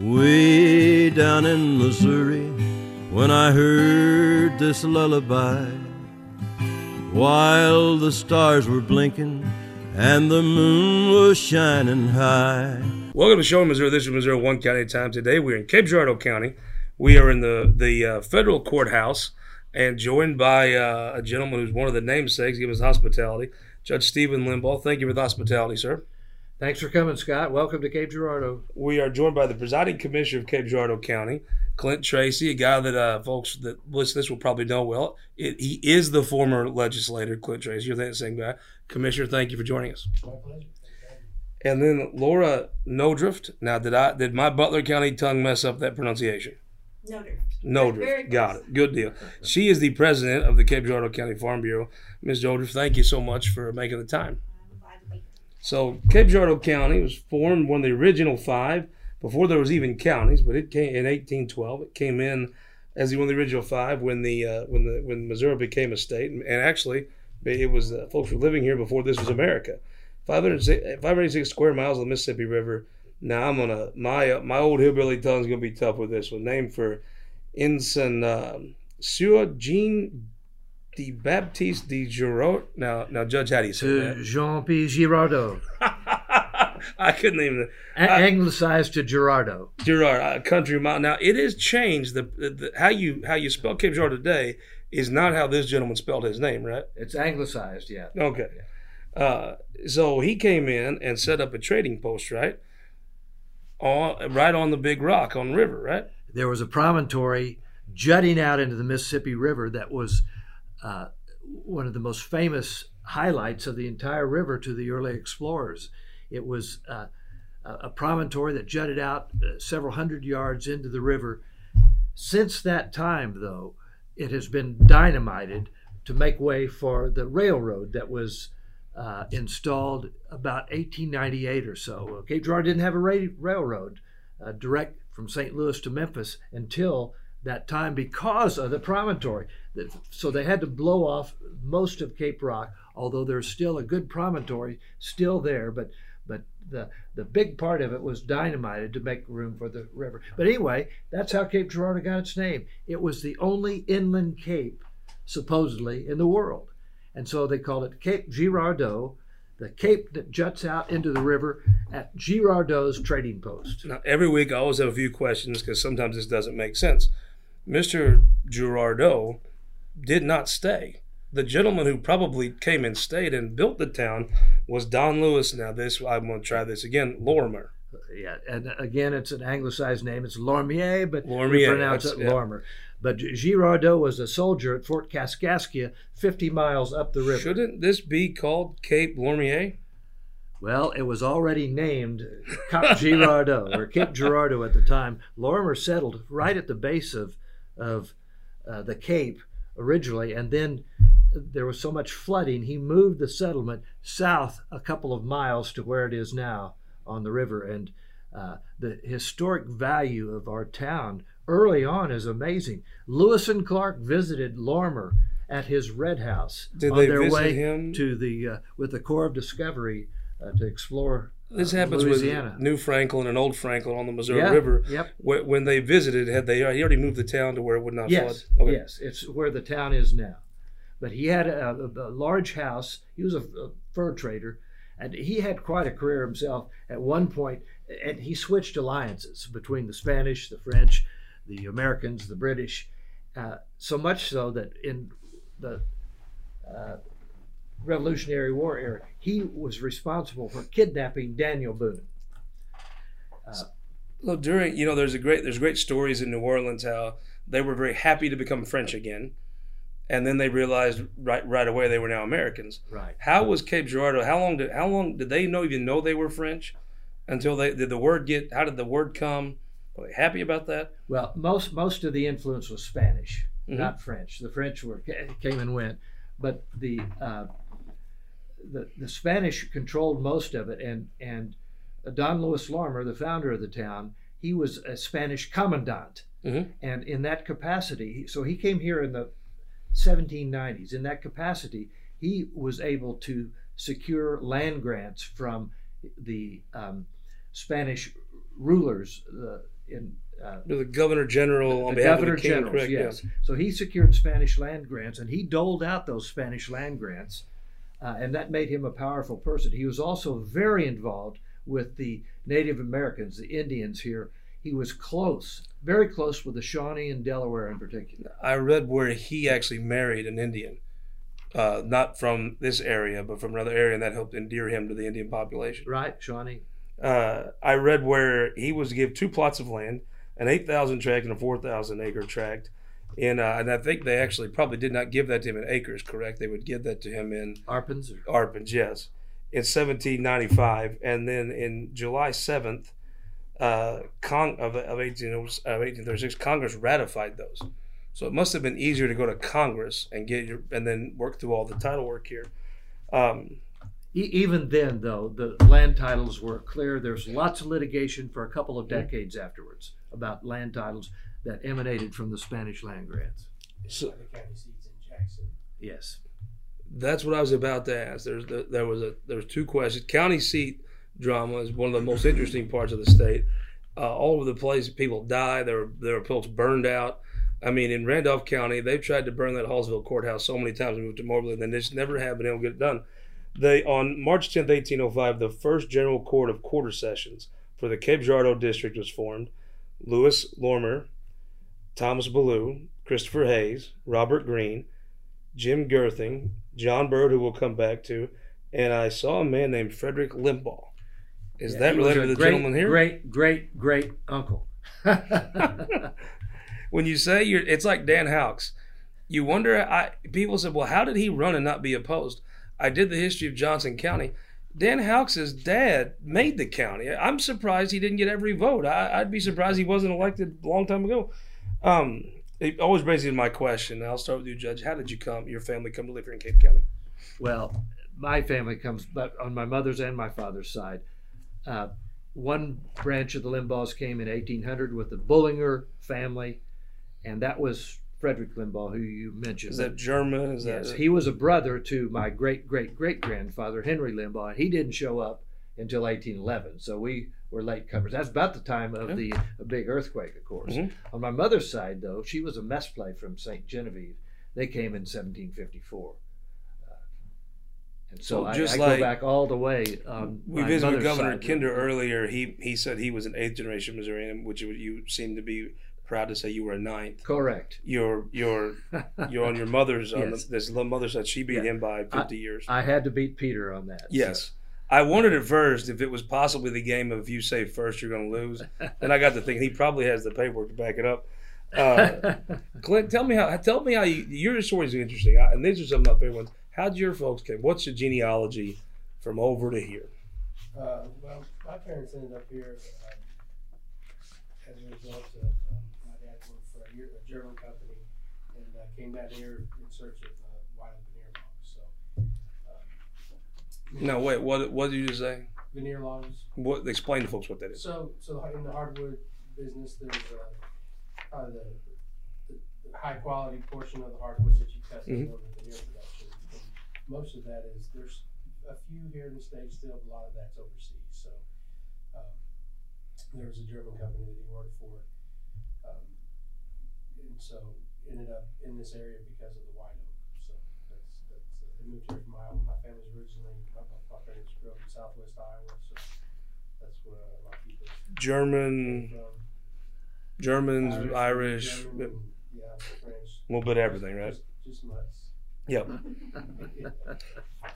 Way down in Missouri, when I heard this lullaby, while the stars were blinking and the moon was shining high. Welcome to Show Missouri. This is Missouri One County Time. Today we're in Cape Girardeau County. We are in the the uh, federal courthouse and joined by uh, a gentleman who's one of the namesakes. Give us hospitality, Judge Stephen Limbaugh. Thank you for the hospitality, sir. Thanks for coming, Scott. Welcome to Cape Girardeau. We are joined by the presiding commissioner of Cape Girardeau County, Clint Tracy, a guy that uh, folks that listen to this will probably know well. It, he is the former legislator, Clint Tracy. You're the same guy. Commissioner, thank you for joining us. My pleasure. And then Laura Nodrift. Now, did I did my Butler County tongue mess up that pronunciation? Nodrift. Nodrift. Got it. Good deal. She is the president of the Cape Girardeau County Farm Bureau. Ms. Nodrift, thank you so much for making the time. So Cape Girardeau County was formed one of the original five before there was even counties, but it came in 1812. It came in as one of the original five when the uh, when the when Missouri became a state, and, and actually it was uh, folks were living here before this was America. 586 square miles of the Mississippi River. Now I'm gonna my uh, my old hillbilly tongue's gonna be tough with this one. Named for Ensign um, Sieur Jean the Baptiste de Giraud. Now, now, Judge, how do you say to that? Jean P. Girardot. I couldn't even. A- anglicized to Girardeau. Girard, a country mile. Now it has changed. The, the, how you how you spell Cape Girardeau today is not how this gentleman spelled his name, right? It's anglicized, yeah. Okay. Uh, so he came in and set up a trading post, right? On right on the big rock on the river, right? There was a promontory jutting out into the Mississippi River that was uh, one of the most famous highlights of the entire river to the early explorers. It was uh, a promontory that jutted out uh, several hundred yards into the river. Since that time, though, it has been dynamited to make way for the railroad that was uh, installed about 1898 or so. Cape Girardeau didn't have a ra- railroad uh, direct from St. Louis to Memphis until that time because of the promontory. So they had to blow off most of Cape Rock, although there's still a good promontory still there, but but the the big part of it was dynamited to make room for the river. But anyway, that's how Cape Girardeau got its name. It was the only inland cape, supposedly, in the world. And so they called it Cape Girardeau, the cape that juts out into the river at Girardeau's trading post. Now, every week I always have a few questions because sometimes this doesn't make sense. Mr. Girardeau did not stay. The gentleman who probably came and stayed and built the town was Don Louis. Now, this I'm going to try this again. Lorimer. Yeah, and again, it's an anglicized name. It's Lormier, but Lormier, we pronounce it yeah. Lorimer. But Girardot was a soldier at Fort Kaskaskia, 50 miles up the river. Shouldn't this be called Cape Lormier? Well, it was already named Cape Girardot, or Cape Girardeau at the time. Lorimer settled right at the base of, of uh, the Cape originally, and then there was so much flooding, he moved the settlement south a couple of miles to where it is now on the river. And uh, the historic value of our town early on is amazing. Lewis and Clark visited Lorimer at his red house Did on they their visit way him? to the uh, with the Corps of Discovery uh, to explore. This uh, happens Louisiana. with New Franklin and Old Franklin on the Missouri Yeah, River. yep. Wh- When they visited, had they he already moved the town to where it would not Yes, flood? Okay. yes, it's where the town is now. But he had a, a, a large house. He was a, a fur trader, and he had quite a career himself. At one point, and he switched alliances between the Spanish, the French, the Americans, the British, uh, so much so that in the uh, Revolutionary War era, he was responsible for kidnapping Daniel Boone. Well, during you know, there's a great there's great stories in New Orleans how they were very happy to become French again, and then they realized right right away they were now Americans. Right. How was Cape Girardeau? How long did how long did they know even know they were French? Until they did the word get? How did the word come? Were they happy about that? Well, most most of the influence was Spanish, Mhm. not French. The French were came and went, but the uh, the the Spanish controlled most of it, and and Don Luis Lorimer, the founder of the town, he was a Spanish commandant, Mhm. and in that capacity, so he came here in the 1790s. In that capacity, he was able to secure land grants from the um, Spanish rulers uh, in uh, The governor general on the behalf governor of the king, generals, correct? yes. So he secured Spanish land grants, and he doled out those Spanish land grants, uh, and that made him a powerful person. He was also very involved with the Native Americans, the Indians here. He was close, very close with the Shawnee and Delaware in particular. I read where he actually married an Indian, uh, not from this area, but from another area, and that helped endear him to the Indian population. Right, Shawnee? Uh, I read where he was to give two plots of land, an 8,000 tract and a 4,000 acre tract. And, uh, and I think they actually probably did not give that to him in acres, correct? They would give that to him in Arpents? Or, Arpents, yes, in 1795. And then in July 7th uh, Con- of, of, 18, of 1836, Congress ratified those. So it must have been easier to go to Congress and get your and then work through all the title work here. Um, even then, though, the land titles were clear. There's lots of litigation for a couple of decades afterwards about land titles that emanated from the Spanish land grants. so the county seats in Jackson. Yes. that's what I was about to ask. There's the, there was a there was two questions. County seat drama is one of the most interesting parts of the state. Uh, all over the place, people die. There were there were folks burned out. I mean, in Randolph County, they've tried to burn that Hallsville courthouse so many times. We moved to Moberly, and they just never have been able to get it done. They on March 10th, 1805, the first General Court of Quarter Sessions for the Cape Girardeau District was formed. Louis Lorimer, Thomas Ballou, Christopher Hayes, Robert Green, Jim Girthing, John Bird, who we'll come back to, and I saw a man named Frederick Limbaugh. Is Yeah, that related to the great, gentleman here? Great, great, great uncle. when you say you're, it's like Dan Houx. You wonder. I people said, well, how did he run and not be opposed? I did the history of Johnson County. Dan Houx' dad made the county. I'm surprised he didn't get every vote. I, I'd be surprised he wasn't elected a long time ago. Um, it always raises my question. I'll start with you, Judge. How did you come, your family, come to live here in Cape County? Well, my family comes, but on my mother's and my father's side, uh, one branch of the Limbaughs came in 1800 with the Bollinger family, and that was Frederick Limbaugh, who you mentioned. Is that German? Is yes, that he was a brother to my great great great grandfather Henry Limbaugh, and he didn't show up until 1811. So we were late comers. That's about the time of the big earthquake, of course. Mhm. On my mother's side, though, she was a mess play from St. Genevieve. They came in 1754. Uh, and so So I, just I like- go back all the way. On We visited Governor side. Kinder earlier. He he said he was an eighth generation Missourian, which you- seem to be proud to say you were a ninth. Correct. You're you're you're on your mother's on Yes. the, this little mother said she beat Yeah. him by fifty years. I had to beat Peter on that. yes. I wondered at first if it was possibly the game of if you say first you're going to lose. and I got to thinking he probably has the paperwork to back it up. Uh, Clint, tell me how tell me how you, your stories are interesting, I, and these are some of my favorite ones. How'd your folks came? What's the genealogy from over to here? Uh, well, my parents ended up here um, as a result of um, my dad worked for a, year, a German company and uh, came down here in search of uh, wild veneer logs. So, um, No, wait. What what did you just say? veneer logs. What explain to folks what that is? So, so in the hardwood business, there's uh, probably the, the, high quality portion of the hardwoods that you cut Mhm. in veneer production. And most of that is there's a few here in the states still, but a lot of that's overseas. So, um, there was a German company that he worked for, um, and so ended up in this area because of the white oak. So that's that's uh, moved here from Iowa. My family's originally my, my parents grew up in Southwest Iowa, so that's where a lot people German, from. Germans, Irish, German, a yeah, French. A little bit of everything, right? Just, just nuts. Yep.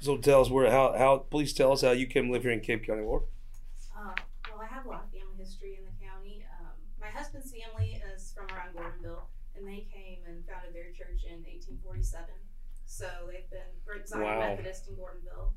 So tell us where how how please tell us how you came to live here in Cape County, War. Uh, well, I have a lot of family history in the county. Um, my husband's family is from around Gordonville, and they came and founded their church in 1847. So they've been Great Zion Wow. Methodist in Gordonville.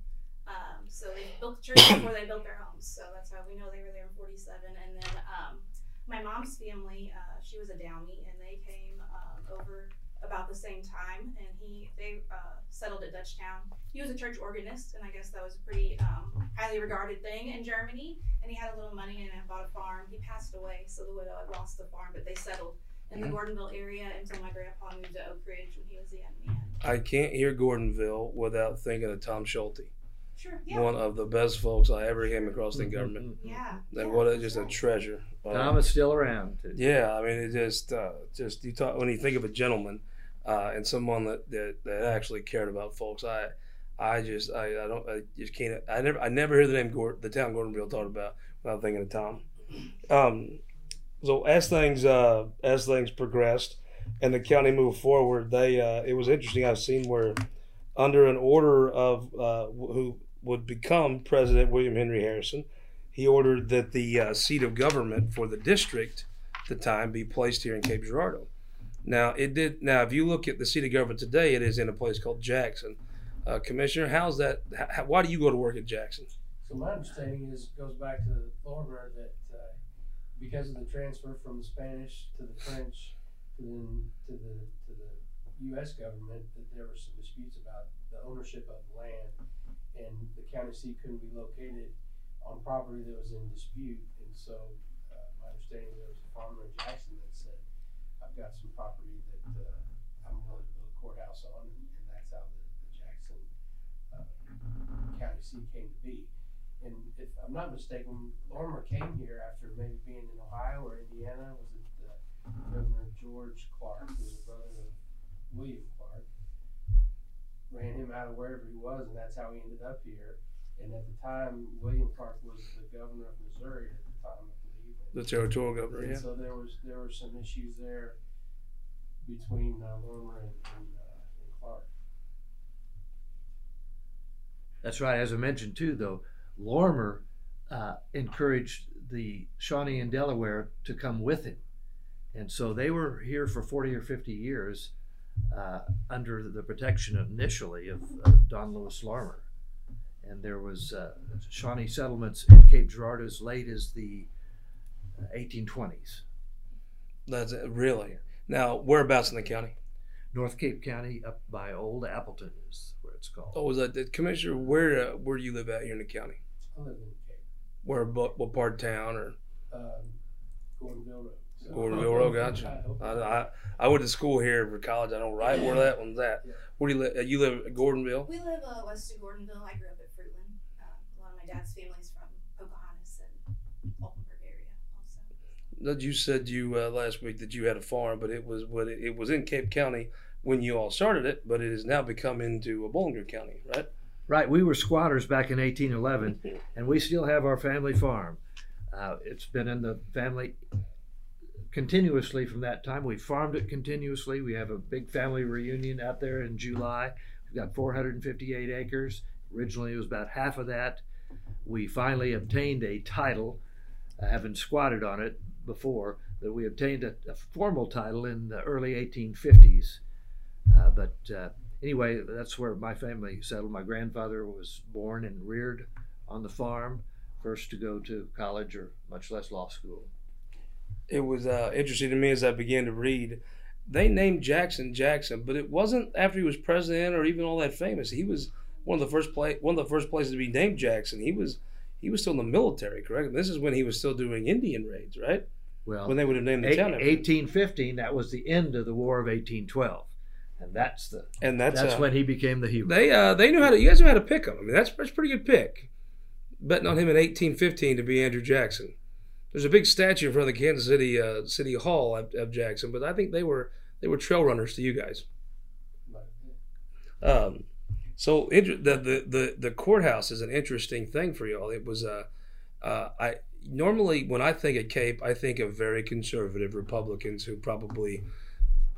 Um, so they built the church before they built their homes. So that's how we know they were there in 47. And then um, my mom's family, uh, she was a Downey, and they came um, over about the same time. And he they uh, settled at Dutchtown. He was a church organist, and I guess that was a pretty um, highly regarded thing in Germany. And he had a little money and bought a farm. He passed away, so the widow had lost the farm, but they settled in the Mhm. Gordonville area until my grandpa moved to Oak Ridge when he was a young man. I can't hear Gordonville without thinking of Tom Schulte. Sure. Yeah. one of the best folks I ever came across in government. yeah. And yeah, what a, that's just a right. treasure. Um, Tom is still around. too. Yeah, I mean, it just, uh, just you talk when you think of a gentleman uh, and someone that, that that actually cared about folks. I, I just, I, I don't, I just can't. I never, I never hear the name Gordon, the town Gordonville talked about without thinking of Tom. Um, so as things, uh, as things progressed and the county moved forward, they, uh, it was interesting. I've seen where under an order of uh, who would become President William Henry Harrison, he ordered that the uh, seat of government for the district at the time be placed here in Cape Girardeau. Now it did. Now if you look at the seat of government today, it is in a place called Jackson. Uh, Commissioner, how's that? How, why do you go to work at Jackson? So my understanding is, goes back to Lorimer, that, uh, because of the transfer from the Spanish to the French, to then to the, to the US government, that there were some disputes about the ownership of the land. And the county seat couldn't be located on property that was in dispute, and so, uh, my understanding, there was a farmer in Jackson that said, I've got some property that, uh, I'm willing to build a courthouse on, and, and that's how the, the Jackson, uh, county seat came to be. And if I'm not mistaken, Lorimer came here after maybe being in Ohio or Indiana. Was it uh, Governor George Clark, who was the brother of William Clark? Ran him out of wherever he was, and that's how he ended up here. And at the time, William Clark was the governor of Missouri at the time, I believe. The territorial governor. And Yeah. so there was there were some issues there between uh, Lorimer and, and, uh, and Clark. That's right. As I mentioned too, though, Lorimer uh, encouraged the Shawnee and Delaware to come with him, and so they were here for forty or fifty years uh, under the protection initially of, of Don Louis Lorimer, and there was uh, Shawnee settlements in Cape Girardeau as late as the uh, eighteen twenties. That's it, really. Now, whereabouts in the county? North Cape County, up by Old Appleton, is where it's called. Oh, was that the commissioner? Where uh, where do you live out here in the county? I live in Cape, Where what, what part of town or um, Gordonville Road. So- Gordonville Road? Gotcha. I, I I went to school here for college. I know right where that one's at. Yeah. Where do you live? You live at Gordonville. We live uh, west of Gordonville. I grew up at Fruitland. Um, a lot of my dad's family's from Pocahontas and Altenburg area also. That you said you uh, last week that you had a farm, but it was what it, it was in Cape County when you all started it, but it has now become into Bollinger County, right? Right, we were squatters back in 1811, and we still have our family farm. Uh, it's been in the family continuously from that time. We farmed it continuously. We have a big family reunion out there in July. We've got 458 acres. Originally, it was about half of that. We finally obtained a title, uh, having squatted on it before, but we obtained a, a formal title in the early 1850s. Uh, but uh, anyway, that's where my family settled. My grandfather was born and reared on the farm, first to go to college or much less law school. It was uh, interesting to me as I began to read. They named Jackson Jackson, but it wasn't after he was president or even all that famous. He was one of the first play one of the first places to be named Jackson. He was he was still in the military, correct? And this is when he was still doing Indian raids, right? Well, When they would have named the eight- town. after 1815, that was the end of the War of 1812, and that's the and that's that's uh, when he became the hero. They uh they knew how to you guys knew how to pick him. I mean that's that's a pretty good pick. Betting on him in eighteen fifteen to be Andrew Jackson. There's a big statue in front of the Kansas City uh, City Hall of, of Jackson, but I think they were they were trail runners to you guys. Um, so the, the the the courthouse is an interesting thing for y'all. It was uh, uh, I normally when I think of Cape, I think of very conservative Republicans who probably,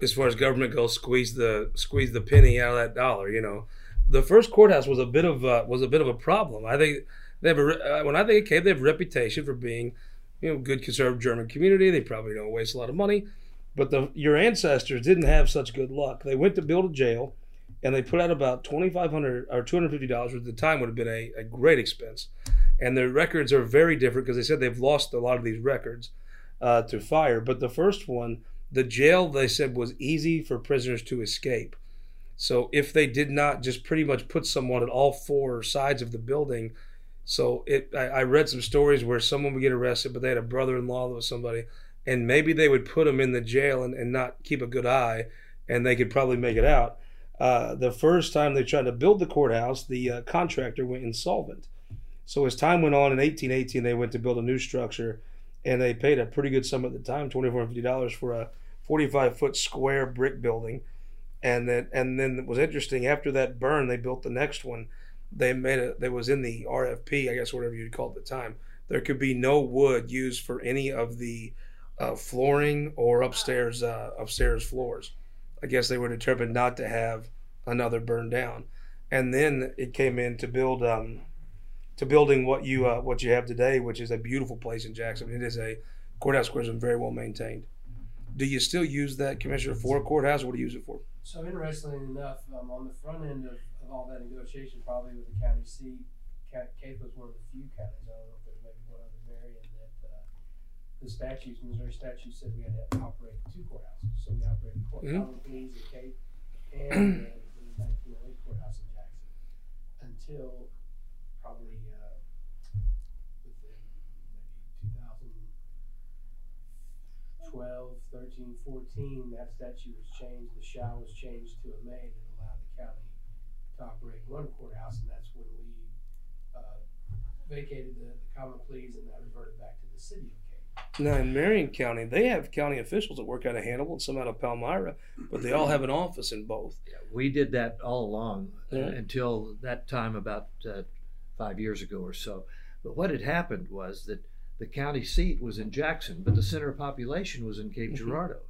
as far as government goes, squeeze the squeeze the penny out of that dollar. You know, the first courthouse was a bit of a, was a bit of a problem. I think they have a uh, when I think of Cape, they have a reputation for being, you know, good conservative German community. They probably don't waste a lot of money. But the your ancestors didn't have such good luck. They went to build a jail, and they put out about twenty five hundred or two hundred fifty dollars, which at the time would have been a, a great expense. And their records are very different because they said they've lost a lot of these records uh, to fire. But the first one, the jail, they said was easy for prisoners to escape. So if they did not just pretty much put someone at all four sides of the building, so it, I, I read some stories where someone would get arrested, but they had a brother-in-law that was somebody, and maybe they would put them in the jail and, and not keep a good eye, and they could probably make it out. uh, the first time they tried to build the courthouse, the uh, contractor went insolvent. So as time went on in 1818, they went to build a new structure, and they paid a pretty good sum at the time, twenty four fifty dollars for a 45 foot square brick building. And then and then it was interesting. After that burn, they built the next one. They made it. That was in the RFP, I guess, whatever you'd call it at the time. There could be no wood used for any of the uh, flooring or upstairs uh, upstairs floors. I guess they were determined not to have another burn down, and then it came in to build um, to building what you uh, what you have today, which is a beautiful place in Jackson. It is a courthouse square is very well maintained. Do you still use that commissioner for a courthouse? What do you use it for? So interestingly enough, um, on the front end of, of all that negotiation, probably with the county seat, Cape was one of the few counties, I don't know if there's maybe one other Marion, that, uh, the statutes, Missouri statutes said we had to operate two courthouses. So we operated court, common pleas at Cape and uh, the nineteen oh eight courthouse in Jackson. Until probably, uh, within maybe two thousand 12, 13, 14, that statute was changed, the shall was changed to a may that allowed the county to operate one courthouse, and that's when we, uh, vacated the, the common pleas and that reverted back to the city of Cape. Now in Marion County, they have county officials that work out of Hannibal and some out of Palmyra, but they all have an office in both. We did that all along uh, Yeah. until that time about uh, five years ago or so. But what had happened was that the county seat was in Jackson, but the center of population was in Cape Mhm. Girardeau.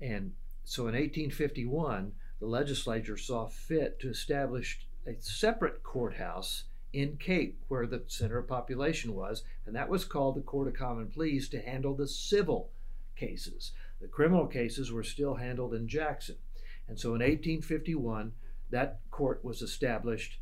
And so in 1851, the legislature saw fit to establish a separate courthouse in Cape where the center of population was, and that was called the Court of Common Pleas to handle the civil cases. The criminal cases were still handled in Jackson. And so in 1851, that court was established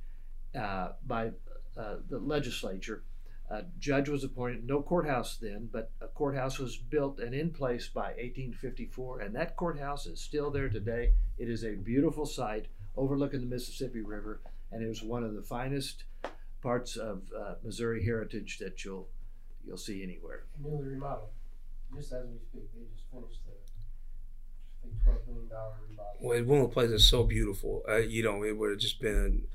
uh, by uh, the legislature. A judge was appointed, no courthouse then, but a courthouse was built and in place by 1854, and that courthouse is still there today. It is a beautiful site overlooking the Mississippi River, and it was one of the finest parts of uh, Missouri heritage that you'll you'll see anywhere. Newly remodeled, just as we speak, they just finished the, I twelve million dollar remodel. Well, it's one of the places is so beautiful. Uh, you know, it would have just been.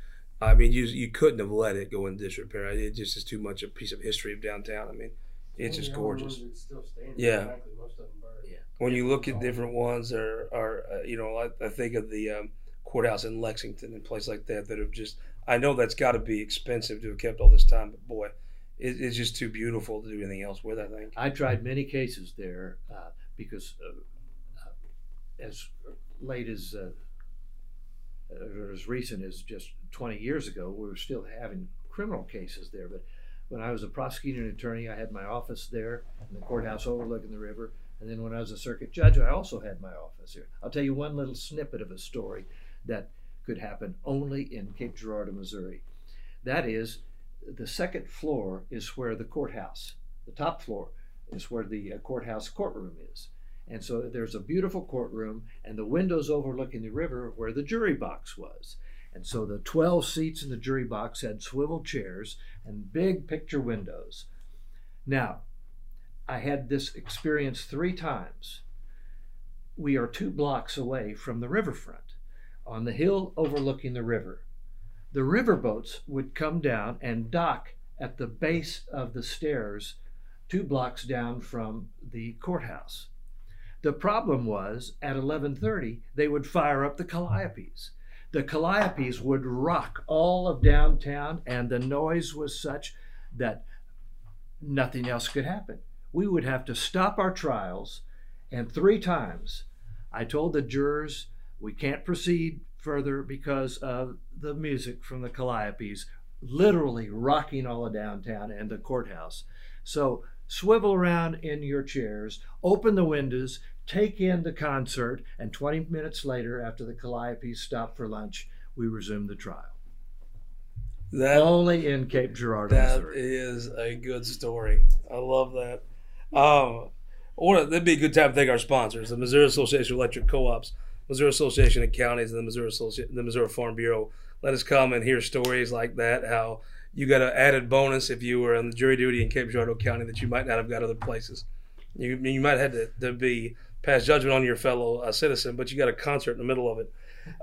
I mean, you you couldn't have let it go in disrepair. It just is too much a piece of history of downtown. I mean, it's just gorgeous. ones still standing, Yeah. Frankly, most of them burned. Yeah. When you look at different ones, or are uh, you know, I, I think of the um, courthouse in Lexington and places like that that have just. I know that's got to be expensive to have kept all this time, but boy, it, it's just too beautiful to do anything else with. I think. I tried many cases there uh, because uh, uh, as late as uh, or as recent as just 20 years ago, we were still having criminal cases there. But when I was a prosecuting attorney, I had my office there in the courthouse overlooking the river. And then when I was a circuit judge, I also had my office here. I'll tell you one little snippet of a story that could happen only in Cape Girardeau, Missouri. That is, the second floor is where the courthouse, the top floor is where the uh, courthouse courtroom is. And so there's a beautiful courtroom, and the windows overlooking the river where the jury box was. And so the 12 seats in the jury box had swivel chairs and big picture windows. Now, I had this experience three times. We are two blocks away from the riverfront on the hill overlooking the river. The riverboats would come down and dock at the base of the stairs two blocks down from the courthouse. The problem was at 11:30 they would fire up the calliopes. The calliopes would rock all of downtown and the noise was such that nothing else could happen. We would have to stop our trials and three times I told the jurors we can't proceed further because of the music from the calliopes literally rocking all of downtown and the courthouse. So swivel around in your chairs, open the windows, take in the concert, and 20 minutes later, after the Calliope stopped for lunch, we resumed the trial. That Only in Cape Girardeau, That Missouri. is a good story. I love that. Um, or that'd be a good time to thank our sponsors: the Missouri Association of Electric Co-ops, Missouri Association of Counties, and the Missouri Associ- the Missouri Farm Bureau. Let us come and hear stories like that. How you got an added bonus if you were on the jury duty in Cape Girardeau County that you might not have got other places. You you might have to, to be pass judgment on your fellow uh, citizen, but you got a concert in the middle of it.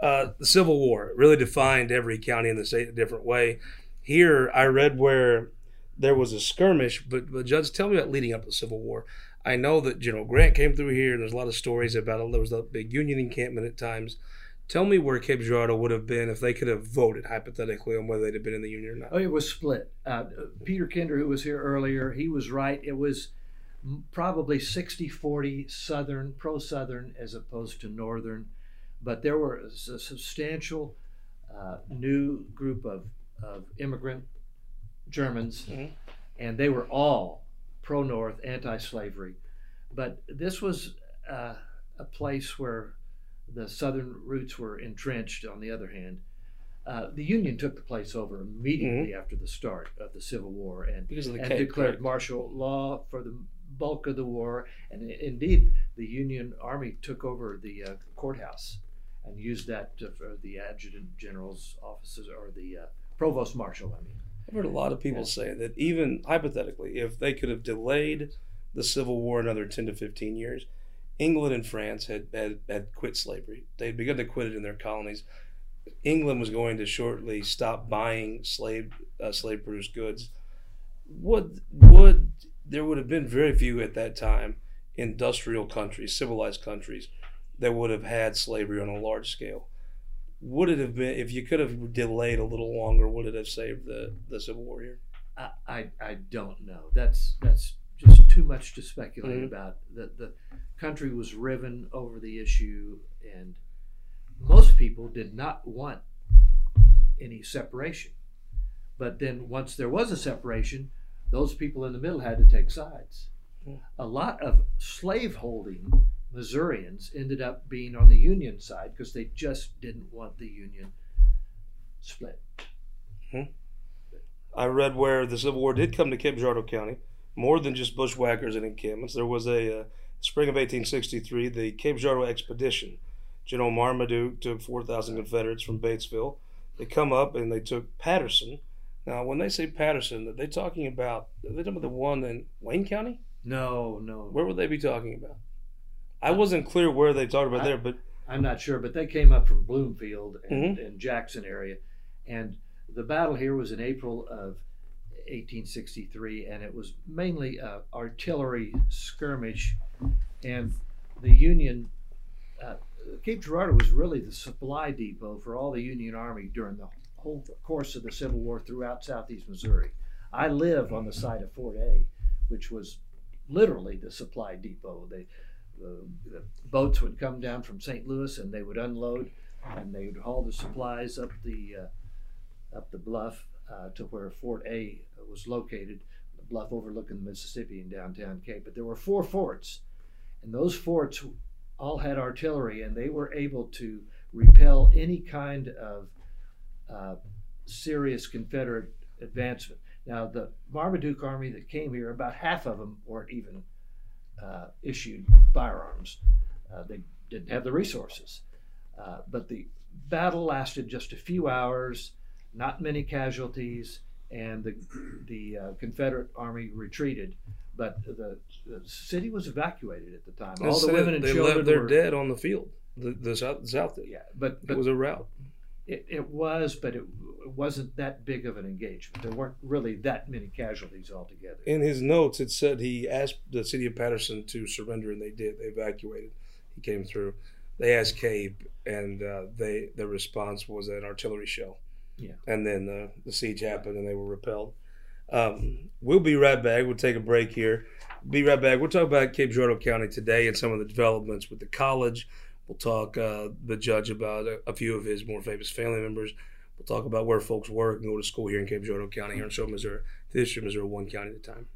Uh, the Civil War really defined every county in the state a different way. Here, I read where there was a skirmish, but, but Judge, tell me about leading up to the Civil War. I know that General Grant came through here, and there's a lot of stories about it. There was a big Union encampment at times. Tell me where Cape Girardeau would have been if they could have voted hypothetically on whether they'd have been in the Union or not. Oh, it was split. Uh, Peter Kinder, who was here earlier, he was right. It was probably 60 40 Southern, pro Southern, as opposed to Northern. But there was a substantial uh, new group of, of immigrant Germans, Mhm. and they were all pro North, anti slavery. But this was uh, a place where the Southern roots were entrenched, on the other hand. Uh, the Union took the place over immediately after the start of the Civil War and, Because of the and declared martial law for the bulk of the war. And indeed, the Union Army took over the uh, courthouse and used that to, for the adjutant general's offices or the uh, provost marshal. I mean, I've heard a lot of people say that even hypothetically, if they could have delayed the Civil War another 10 to 15 years, England and France had, had, had quit slavery. They'd begun to quit it in their colonies. England was going to shortly stop buying slave uh, slave produced goods. Would would there would have been very few at that time industrial countries, civilized countries, that would have had slavery on a large scale. Would it have been if you could have delayed a little longer? Would it have saved the, the Civil War here? I, I, I don't know. That's that's just too much to speculate Mhm. about. The the country was riven over the issue, and most people did not want any separation. But then once there was a separation, those people in the middle had to take sides. Hmm. A lot of slaveholding Missourians ended up being on the Union side because they just didn't want the Union split. I read where the Civil War did come to Cape Girardeau County, more than just bushwhackers and encampments. There was a uh, spring of 1863, the Cape Girardeau Expedition. General Marmaduke took 4,000 Confederates from Batesville. They come up and they took Patterson. Now, when they say Patterson, are they talking about? Are they talking about the one in Wayne County? No, no, Where would they be talking about? I wasn't clear where they talked about I- there, but I'm not sure, but they came up from Bloomfield and, Mm-hmm. and Jackson area, and the battle here was in April of 1863, and it was mainly a artillery skirmish, and the Union. Uh, Cape Girardeau was really the supply depot for all the Union Army during the whole course of the Civil War throughout southeast Missouri. I live on the site of Fort A, which was literally the supply depot. They, the, the boats would come down from St. Louis and they would unload and they would haul the supplies up the uh, up the bluff uh, to where Fort A was located, the bluff overlooking the Mississippi in downtown Cape. But there were four forts, and those forts all had artillery, and they were able to repel any kind of uh, serious Confederate advancement. Now, the Marmaduke Army that came here, about half of them weren't even uh, issued firearms. Uh, they didn't have the resources. Uh, but the battle lasted just a few hours, not many casualties, and the, the uh, Confederate Army retreated. But the, the city was evacuated at the time. All the women and children. they children left their were dead on the field. The, the South, South did. yeah, but It was a rout. It, it was, but it, it wasn't that big of an engagement. There weren't really that many casualties altogether. In his notes, it said he asked the city of Patterson to surrender, and they did. They evacuated. He came through. They asked Cape, and uh, they the response was an artillery shell. Yeah. And then the, the siege happened, and they were repelled. Um, we'll be right back. We'll take a break here. Be right back. We'll talk about Cape Girardeau County today and some of the developments with the college. We'll talk uh, the judge about a, a few of his more famous family members. We'll talk about where folks work and go to school here in Cape Girardeau County, here in Southern Missouri. This year, Missouri, one county at a time.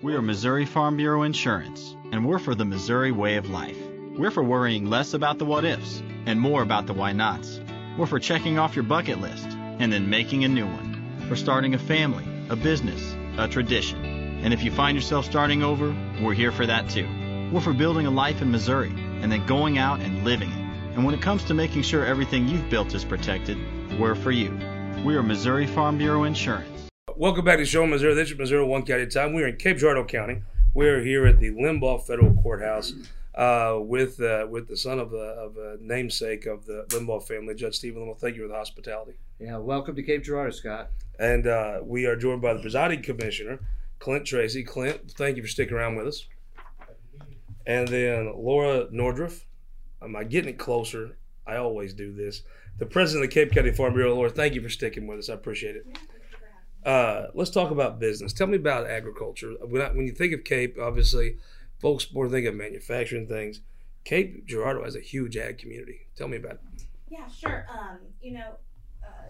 We are Missouri Farm Bureau Insurance, and we're for the Missouri way of life. We're for worrying less about the what ifs and more about the why nots. We're for checking off your bucket list and then making a new one. For starting a family, a business, a tradition. And if you find yourself starting over, we're here for that too. We're for building a life in Missouri and then going out and living it. And when it comes to making sure everything you've built is protected, we're for you. We are Missouri Farm Bureau Insurance. Welcome back to Show Missouri. This is Missouri One County Time. We're in Cape Girardeau County. We're here at the Limbaugh Federal Courthouse. uh, with uh, with the son of the of a namesake of the Limbaugh family, Judge Stephen Limbaugh. Thank you for the hospitality. Yeah, welcome to Cape Girardeau, Scott. And uh, we are joined by the presiding commissioner, Clint Tracy. Clint, thank you for sticking around with us. And then Laura Nordruff. Am I getting it closer? I always do this. The president of the Cape County Farm Bureau, Laura, thank you for sticking with us. I appreciate it. Uh, let's talk about business. Tell me about agriculture. When, I, when you think of Cape, obviously, folks more think of manufacturing things. Cape Girardeau has a huge ag community. Tell me about it. Yeah, sure. Um, you know, uh,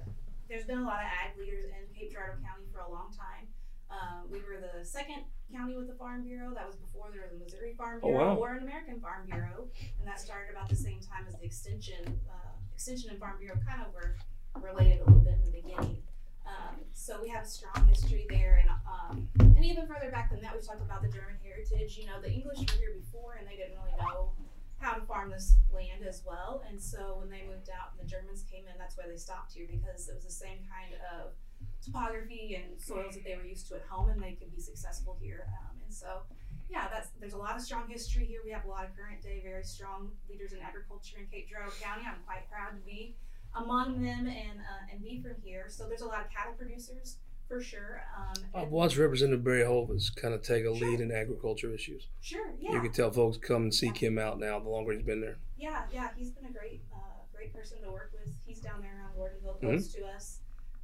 there's been a lot of ag leaders in Cape Girardeau County for a long time. Um, we were the second county with the Farm Bureau. That was before there was a Missouri Farm Oh, Bureau wow. or an American Farm Bureau, and that started about the same time as the Extension. Uh, Extension and Farm Bureau kind of were related a little bit in the beginning. Um, so we have a strong history there, and um, and even further back than that, we talked about the German heritage. You know, the English were here before, and they didn't really know how to farm this land as well. And so when they moved out and the Germans came in, that's why they stopped here because it was the same kind of topography and soils that they were used to at home, and they could be successful here. Um, and so, yeah, that's there's a lot of strong history here. We have a lot of current day, very strong leaders in agriculture in Cape Girardeau County. I'm quite proud to be among them and uh, and be from here. So there's a lot of cattle producers for sure. Um, I've watched Representative Barry Hovis kind of take a lead in agriculture issues. Sure, yeah. You can tell folks come and seek him out now the longer he's been there. Yeah, yeah, he's been a great, uh, great person to work with. He's down there around Gordonville, Mm-hmm. close to us,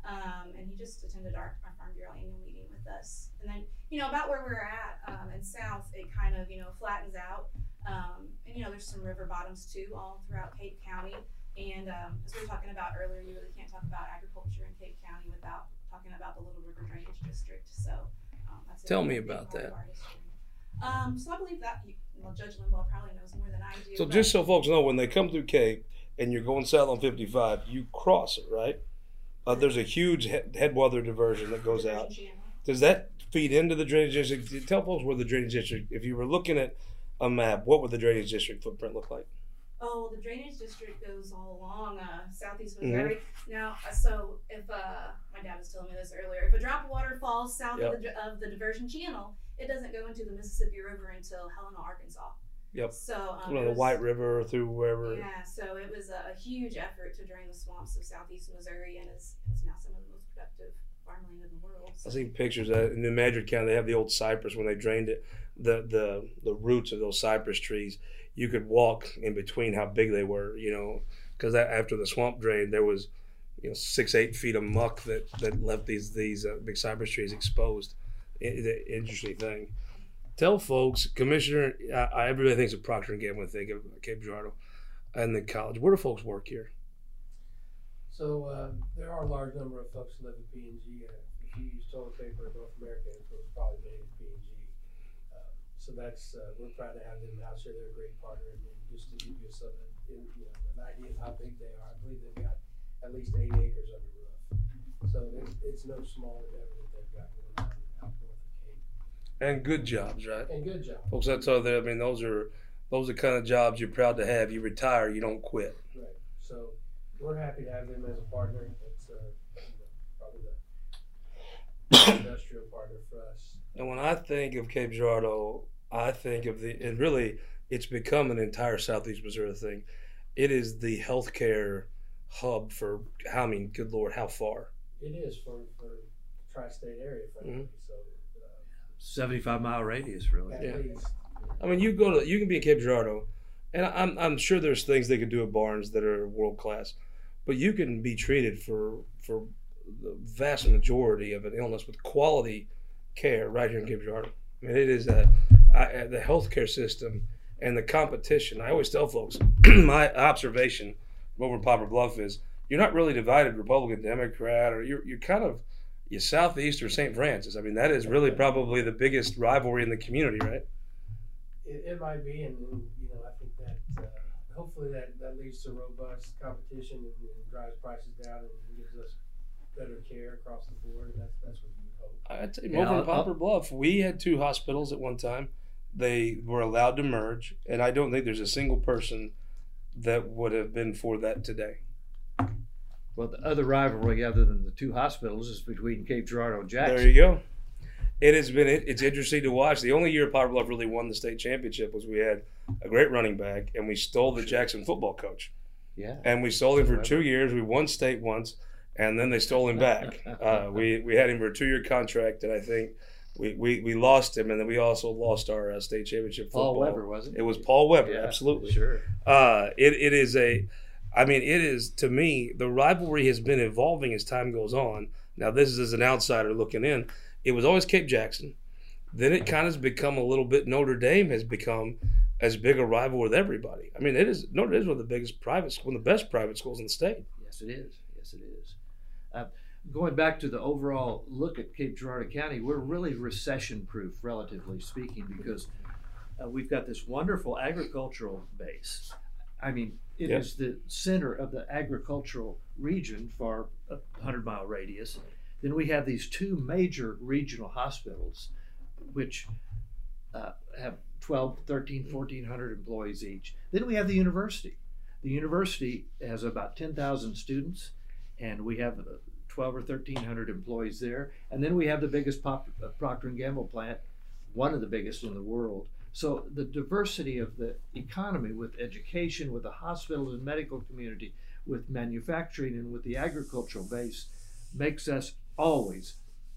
um, and he just attended our, our Farm Bureau annual meeting with us. And then, you know, about where we're at um, in South, it kind of, you know, flattens out. Um, and you know, there's some river bottoms too, all throughout Cape County. And um, as we were talking about earlier, you really can't talk about agriculture in Cape County without talking about the Little River Drainage District. So um, that's Tell me about that. of our history. Um, so I believe that well, Judge Limbaugh probably knows more than I do. So just so folks know, when they come through Cape and you're going south on 55, you cross it, right? Uh, there's a huge head, headwater diversion that goes out. Does that feed into the drainage district? Tell folks where the drainage district. If you were looking at a map, what would the drainage district footprint look like? Oh, the drainage district goes all along uh, southeast. Missouri. Now, uh, so if uh, my dad was telling me this earlier, if a drop of water falls south Yep. of, the, of the diversion channel, it doesn't go into the Mississippi River until Helena, Arkansas. Yep. So um, Well, the was- White River through wherever. Yeah, so it was a, a huge effort to drain the swamps of southeast Missouri, and is, is now some of the most productive farmland in the world. I So. seen pictures of that in New Madrid County. They have the old cypress when they drained it. The the the roots of those cypress trees, you could walk in between how big they were. You know, because after the swamp drained, there was you know six eight feet of muck that that left these these uh, big cypress trees exposed. It, it- interesting thing. Tell folks, Commissioner. Everybody thinks of Procter and Gamble when they think of Cape Girardeau and the college. Where do folks work here? So um, there are a large number of folks who live in P&G. Uh, if you use toilet paper in North America, it was probably made in P&G. Um, so that's uh, we're proud to have them out here. They're a great partner, and, just to give you some, you know, an idea of how big they are, I believe they've got at least 80 acres under roof. So it's, it's no small endeavor that they've got going on out north of Cape. And good jobs, right? And good jobs, folks that's out there i mean those are those are the kind of jobs you're proud to have you retire you don't quit Right. So we're happy to have them as a partner. It's uh, you know, probably the industrial partner for us. and when i think of cape girardeau i think of the and really it's become an entire southeast missouri thing it is the healthcare hub for how i mean good lord how far It is for for tri-state area, frankly. So uh, 75 mile radius, really. at Yeah. i mean you go to you can be in cape girardeau and i'm, I'm sure there's things they could do at barnes that are world class but you can be treated for for the vast majority of an illness with quality care right here in Cape Girardeau. I mean, it is a, I, uh, the healthcare system and the competition. I always tell folks, my observation from over in Poplar Bluff is you're not really divided Republican, Democrat, or you're, you're kind of you Southeast or St. Francis. I mean, that is really probably the biggest rivalry in the community, right? it, it might be, and, and you know, I think that uh, hopefully that, that leads to robust competition and, and drives prices down and gives us better care across the board. And that's that's what you hope. I tell you, Yeah, over in I'll- Bluff, we had two hospitals at one time. They were allowed to merge, and I don't think there's a single person that would have been for that today. Well, the other rivalry, other than the two hospitals, is between Cape Girardeau and Jackson. There you go. it has been it, it's interesting to watch. The only year Poplar Bluff really won the state championship was we had a great running back, and we stole the Jackson football coach, Yeah. and we stole him for two years. We won state once, and then they stole him back. Uh, we we had him for a two year contract, and I think. We, we, we lost him, and then we also lost our uh, state championship football. Paul Weber, was it? It was Paul Weber, Yeah, absolutely. Sure. Uh, it, it is a, I mean, it is to me the rivalry has been evolving as time goes on. Now, this is as an outsider looking in. It was always Cape Jackson. Then it kind of has become a little bit. Notre Dame has become as big a rival with everybody. I mean, it is Notre Dame is one of the biggest private, one of the best private schools in the state. Yes, it is. Yes, it is. Uh, going back to the overall look at Cape Girardeau County, we're really recession proof, relatively speaking, because uh, we've got this wonderful agricultural base. I mean, it is Yeah. the center of the agricultural region for a 100 mile radius. Then we have these two major regional hospitals, which uh, have 12, 13, 1400 employees each. Then we have the university. The university has about 10,000 students, and we have uh, 12 or 1300 employees there. And then we have the biggest pop, uh, Procter & Gamble plant, one of the biggest in the world. So the diversity of the economy with education, with the hospitals and medical community, with manufacturing and with the agricultural base makes us always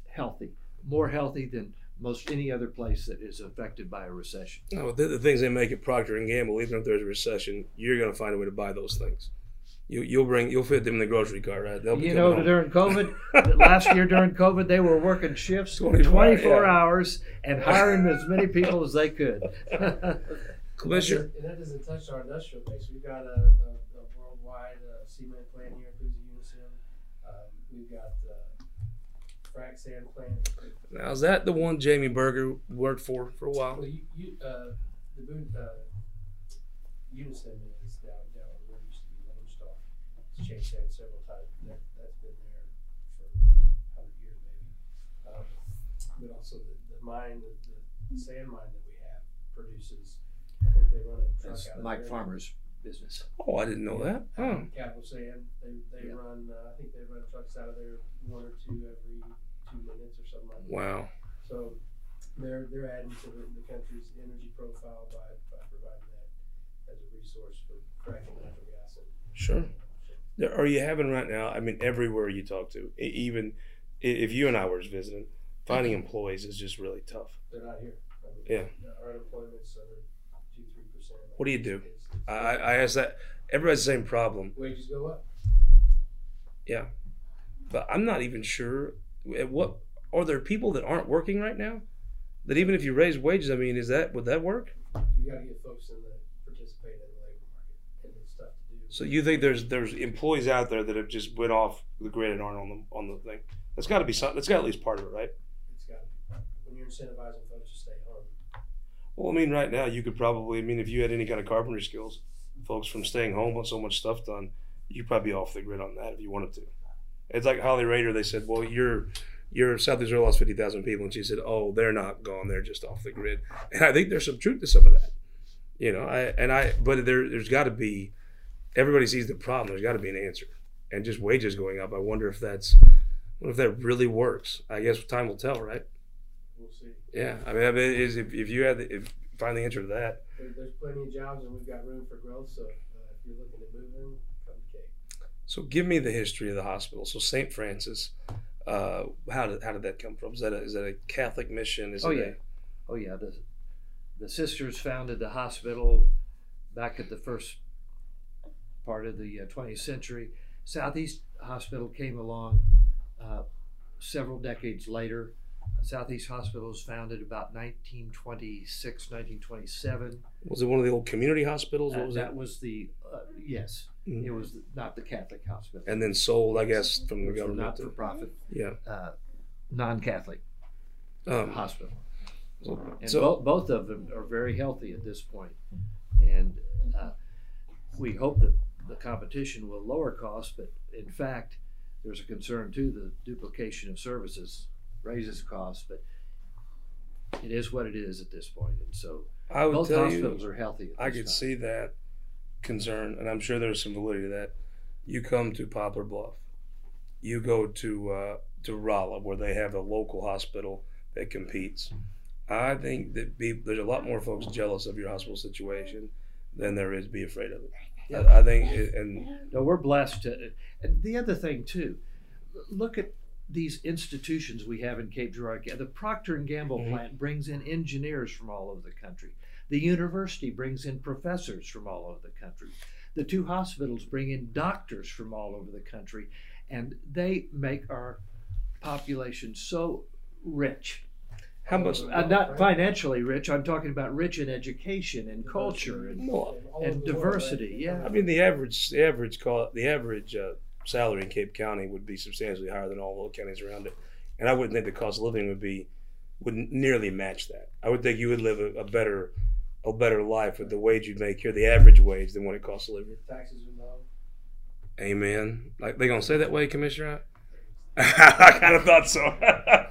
healthy, more healthy than most any other place that is affected by a recession. No, the, the things they make at Procter and Gamble, even if there's a recession, you're going to find a way to buy those things. You, you'll bring, you'll fit them in the grocery cart, right? They'll be You know, home. during COVID, last year during COVID, they were working shifts 24 24, yeah. hours and hiring as many people as they could. Commissioner, And that doesn't touch our industrial base. We've got a, a, a worldwide uh, cement plant here, includes Unicem. Um, we've got uh, frac sand plant. now is that the one Jamie Berger worked for for a while? Well, you, you, uh, the Boone, uh, Unicem is down, down where it used to be Lone Star. It's changed hands several times. That, that's been there for a hundred years maybe. Um, but also the, the mine, the, the sand mine that we have produces, I think they run a truck That's out of Mike there. Farmer's business. Oh, I didn't know that. Oh, Capital Sand, they, they Yeah. run, uh, I think they run trucks out of there one or two every two minutes or something like that. wow. So they're, they're adding to the, the country's energy profile by, by providing that as a resource for fracking natural gas. And, Sure. There, are you having right now? I mean, everywhere you talk to, even if you and I were visiting, finding mm-hmm. employees is just really tough. they're not here. I mean, Yeah. Our unemployment's under two, three percent. What do you do? I, I ask that. Everybody's the same problem. Wages go up. Yeah, but I'm not even sure. At what are there people that aren't working right now? That even if you raise wages, I mean, is that would that work? You gotta get folks in the, participate in the labor market and it's tough to do. So you think there's there's employees out there that have just went off the grid and aren't on the on the thing? That's got to be something. That's got at least part of it, right? It's gotta be, when you're incentivizing folks to stay home. Well, I mean, right now you could probably. I mean, if you had any kind of carpentry skills, folks from staying home with so much stuff done, you could probably be off the grid on that if you wanted to. It's like Holly Rehder. They said, "Well, you're." Your South Israel lost fifty thousand people, and she said, "Oh, they're not gone; they're just off the grid." And I think there's some truth to some of that, you know. I and I, but there, there's got to be. Everybody sees the problem. There's got to be an answer, and just wages going up. I wonder if that's, I wonder if that really works. I guess time will tell, right? We'll see. Yeah, I mean, I mean is if, if you had the, if find the answer to that, there's plenty of jobs and we've got room for growth, so, uh, if you're looking at moving, come to Cape. So give me the history of the hospital. So St. Francis, uh, how did how did that come from? Is that a, is that a Catholic mission? Is Oh it yeah, oh yeah. The the sisters founded the hospital back at the first part of the uh, 20th century. Southeast Hospital came along uh, several decades later. Southeast Hospital was founded about 1926, 1927. was it one of the old community hospitals? What Uh, was that that? was the uh, yes. Mhm. It was not the Catholic hospital. And then sold, I guess, from the It was a government. not-for-profit, Yeah. uh, non-Catholic Um, hospital. so, And so- both, both of them are very healthy at this point. And uh, we hope that the competition will lower costs, but in fact, there's a concern too the duplication of services raises costs, but it is what it is at this point. And so I would both tell hospitals you, are healthy. I could time. see that concern, and I'm sure there's some validity to that. You come to Poplar Bluff, you go to uh, to Rolla, where they have a local hospital that competes. I think that be, there's a lot more folks jealous of your hospital situation than there is be afraid of it. Yeah. I, I think, and No, we're blessed. To, and the other thing too, look at these institutions we have in Cape Girardeau. The Procter and Gamble Mhm. plant brings in engineers from all over the country. The university brings in professors from all over the country. The two hospitals bring in doctors from all over the country, and they make our population so rich. How much? Uh, not financially rich. I'm talking about rich in education and culture and, Well, and over the world, diversity. Yeah. I mean, the average, the average call, the average uh, salary in Cape County would be substantially higher than all the counties around it, and I wouldn't think the cost of living would be would nearly match that. I would think you would live a, a better a better life with the wage you'd make here, the average wage, than what it costs to live here. Taxes are low. Amen. Like they gonna say that way, Commissioner? I kind of thought so.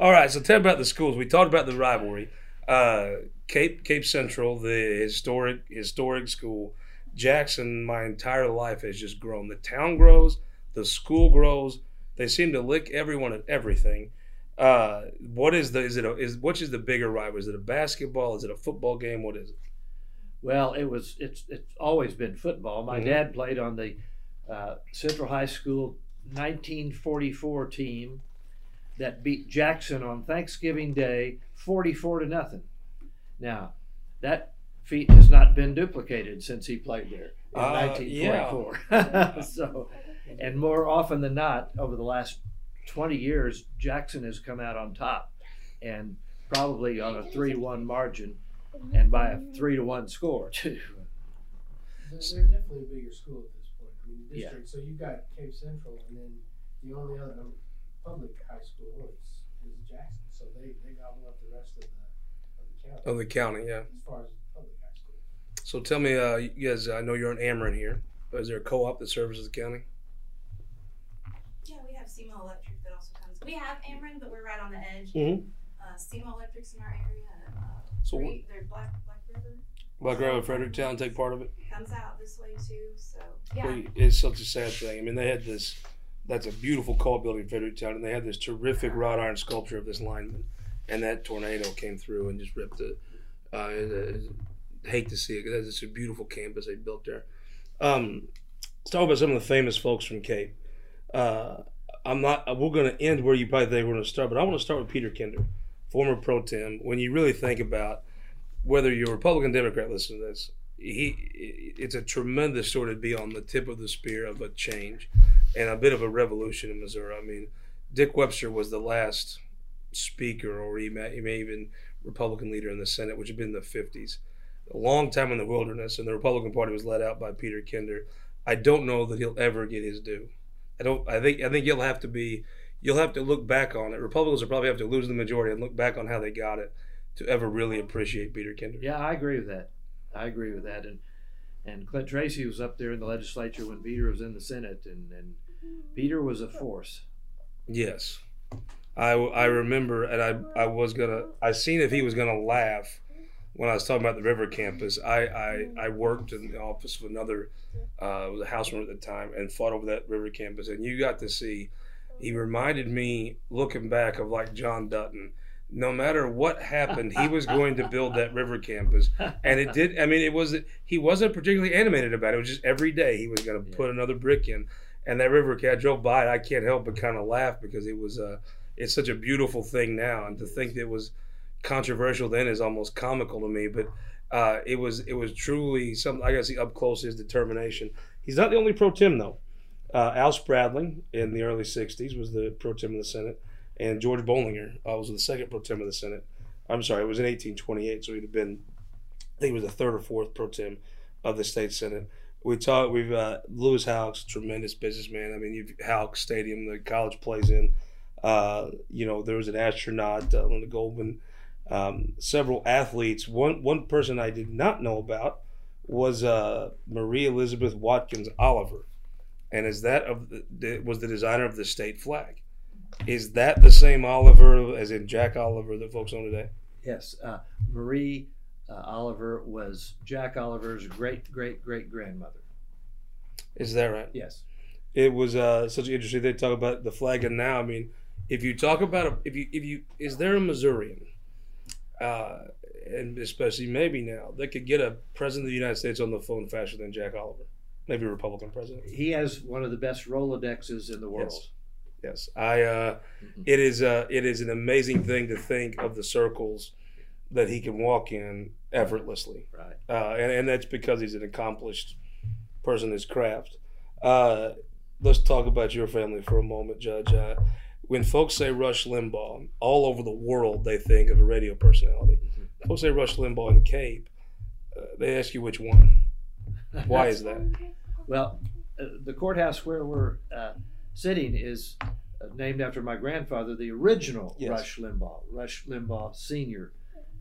All right, so tell me about the schools. We talked about the rivalry. Uh, Cape Cape Central, the historic historic school. Jackson, my entire life has just grown. The town grows, the school grows. They seem to lick everyone at everything. Uh, what is the is it a, is which is the bigger rival? Is it a basketball? Is it a football game? What is it? Well, it was it's it's always been football. My Mhm. dad played on the uh, Central High School 1944 team that beat Jackson on Thanksgiving Day 44 to nothing. Now, that feat has not been duplicated since he played there in Uh, 1944. so, and more often than not, over the last 20 years, Jackson has come out on top, and probably on a three-one margin, and by a three to one score too. They're, they're definitely a bigger school at this point. I mean, the Yeah. So you've got Cape Central, and then the only other public high school is, is Jackson. So they, they gobble up the rest of the of the county Of the county, yeah. as far as public high school. So tell me, uh, you guys, I know you're in Ameren here. Is there a co-op that services the county? Yeah, we have SEMO Electric that also comes. We have Ameren, but we're right on the edge. Mhm. Uh, SEMO Electric's in our area. Uh, So what- Free- they're Black Black River Black River, Fredericktown take part of it. comes out this way too. So yeah, Well, It's such a sad thing. I mean, they had this. That's a beautiful co-op building in Fredericktown, and they had this terrific wrought iron sculpture of this lineman, and that tornado came through and just ripped it. Uh, it- hate to see it because it's a beautiful campus they built there. Um, let's talk about some of the famous folks from Cape. Uh, I'm not. We're going to end where you probably think we're going to start, but I want to start with Peter Kinder, former pro tem. When you really think about whether you're Republican, Democrat, listen to this. He, it's a tremendous sort of be on the tip of the spear of a change and a bit of a revolution in Missouri. I mean, Dick Webster was the last speaker, or he may, he may even Republican leader in the Senate, which had been in the 50s. A long time in the wilderness, and the Republican Party was led out by Peter Kinder. I don't know that he'll ever get his due. I don't. I think. I think you'll have to be. You'll have to look back on it. Republicans will probably have to lose the majority and look back on how they got it to ever really appreciate Peter Kinder. Yeah, I agree with that. I agree with that. And and Clint Tracy was up there in the legislature when Peter was in the Senate, and, and Peter was a force. Yes, I, I remember, and I I was gonna I seen if he was gonna laugh when I was talking about the river campus. I I, I worked in the office of another uh, a houseman at the time and fought over that river campus, and you got to see. He reminded me, looking back, of like John Dutton. No matter what happened, he was going to build that river campus, and it did. I mean, it was he wasn't particularly animated about it. It was just every day he was going to Yeah. put another brick in, and that river. I drove by it. I can't help but kind of laugh because it was. Uh, it's such a beautiful thing now, and to think that it was controversial then is almost comical to me. But uh, it was it was truly something. I got to see up close his determination. He's not the only pro tem though. Uh, Al Spradling in the early '60s was the pro tem of the Senate, and George Bollinger uh, was the second pro tem of the Senate. I'm sorry, it was in 1828, so he'd have been. I think he was the third or fourth pro tem of the state senate. We talked. We've uh, Louis Houck, tremendous businessman. I mean, you've Houck Stadium, the college plays in. Uh, you know, there was an astronaut, uh, Linda Godwin, um, several athletes. One one person I did not know about was uh, Marie Elizabeth Watkins Oliver, and is that of the, was the designer of the state flag? Is that the same Oliver as in Jack Oliver that folks know today? Yes, uh, Marie uh, Oliver was Jack Oliver's great great great grandmother. Is that right? Yes. it was uh, such interesting. They talk about the flag, and now I mean, if you talk about a, if you if you is there a Missourian, uh, and especially maybe now that could get a president of the United States on the phone faster than Jack Oliver, maybe a Republican president. He has one of the best Rolodexes in the world. Yes. Yes, I. Uh, it is. Uh, it is an amazing thing to think of the circles that he can walk in effortlessly, Right. uh, and and that's because he's an accomplished person in his craft. Uh, let's talk about your family for a moment, Judge. Uh, when folks say Rush Limbaugh, all over the world they think of a radio personality. Folks say Rush Limbaugh and Cape, uh, they ask you which one. Why is that? Well, uh, the courthouse where we're uh, sitting is uh, named after my grandfather, the original Yes. Rush Limbaugh, Rush Limbaugh Sr.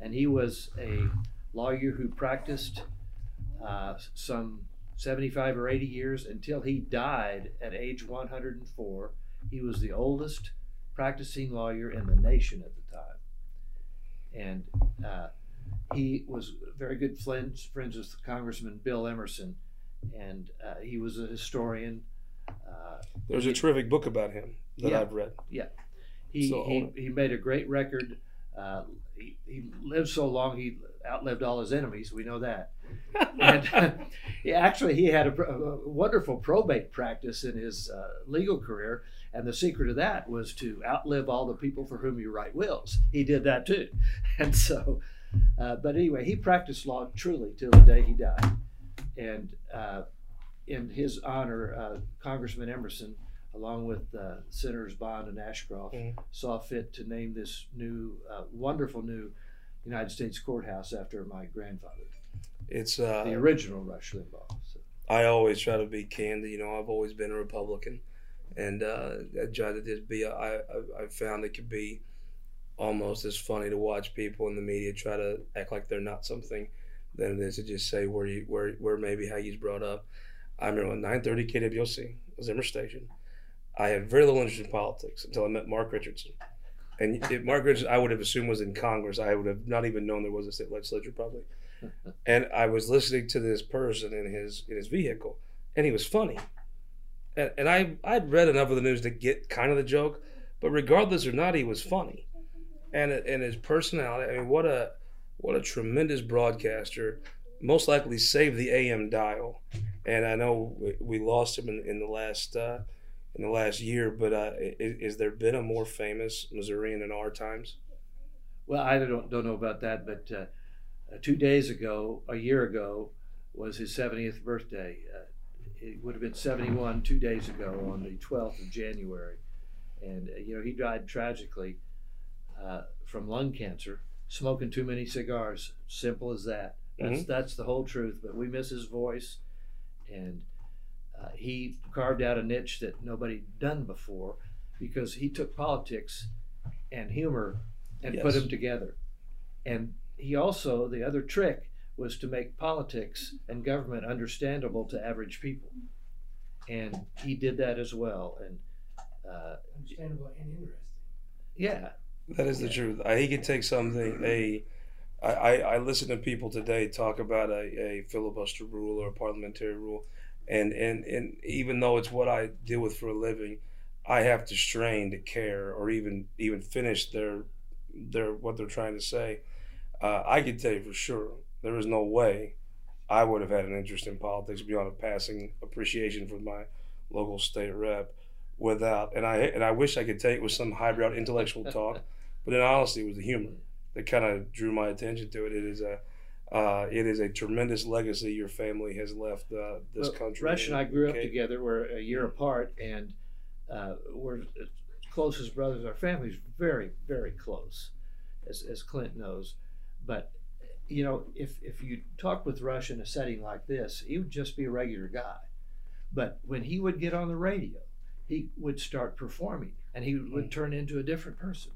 And he was a lawyer who practiced uh, some 75 or 80 years until he died at age 104. He was the oldest practicing lawyer in the nation at the time. And uh, he was very good friends, friends with Congressman Bill Emerson and uh, he was a historian. Uh, There's a terrific book about him that Yeah. I've read. he, So- he he made a great record. Uh, he, he lived so long he outlived all his enemies. We know that. and he, actually, he had a, a wonderful probate practice in his uh, legal career. And the secret of that was to outlive all the people for whom you write wills. He did that too. And so, uh, but anyway, he practiced law truly till the day he died. And uh, in his honor, uh, Congressman Emerson, along with uh, Senators Bond and Ashcroft, Mhm. saw fit to name this new, uh, wonderful new United States courthouse after my grandfather, It's uh, the original Rush Limbaugh. So, I always try to be candid. You know, I've always been a Republican, and uh, I try to just be. I, I I found it could be almost as funny to watch people in the media try to act like they're not something than it is to just say where you where where maybe how you was brought up. I remember when 930 KWOC Zimmer Station. I had very little interest in politics until I met Mark Richardson. And if Mark Richardson, I would have assumed was in Congress. I would have not even known there was a state legislature, probably. and I was listening to this person in his in his vehicle, and he was funny. And, and I I'd read enough of the news to get kind of the joke, but regardless or not, he was funny, and and his personality. I mean, what a what a tremendous broadcaster. Most likely saved the AM dial, and I know we, lost him in, in the last uh, in the last year. But uh, is, is there been a more famous Missourian in our times? well, I don't don't know about that, but uh, uh, two days ago, a year ago, was his 70th birthday. Uh, it would have been 71 two days ago on the 12th of January, and uh, you know he died tragically from lung cancer, smoking too many cigars. Simple as that. That's Mhm. that's the whole truth. But we miss his voice, and uh, he carved out a niche that nobody done before, because he took politics and humor and put them together. And he also the other trick was to make politics and government understandable to average people, and he did that as well. And uh, Understandable and interesting. yeah, That is the Yeah. truth. He could take something. A, I, I, I listen to people today talk about a, a filibuster rule or a parliamentary rule, and, and and even though it's what I deal with for a living, I have to strain to care or even even finish their their what they're trying to say. Uh, I can tell you for sure there is no way I would have had an interest in politics beyond a passing appreciation for my local state rep without and I and I wish I could you it was some highbrow intellectual talk, but in honesty, it was the humor that kind of drew my attention to it. It is a uh, it is a tremendous legacy your family has left uh, this Well, country. Rush and I grew up together. We're a year apart, and uh, we're close as brothers. Our family's very, very close, as, as Clint knows. But you know, if if you talk with Rush in a setting like this, he would just be a regular guy. But when he would get on the radio, he would start performing, and he would turn into a different person.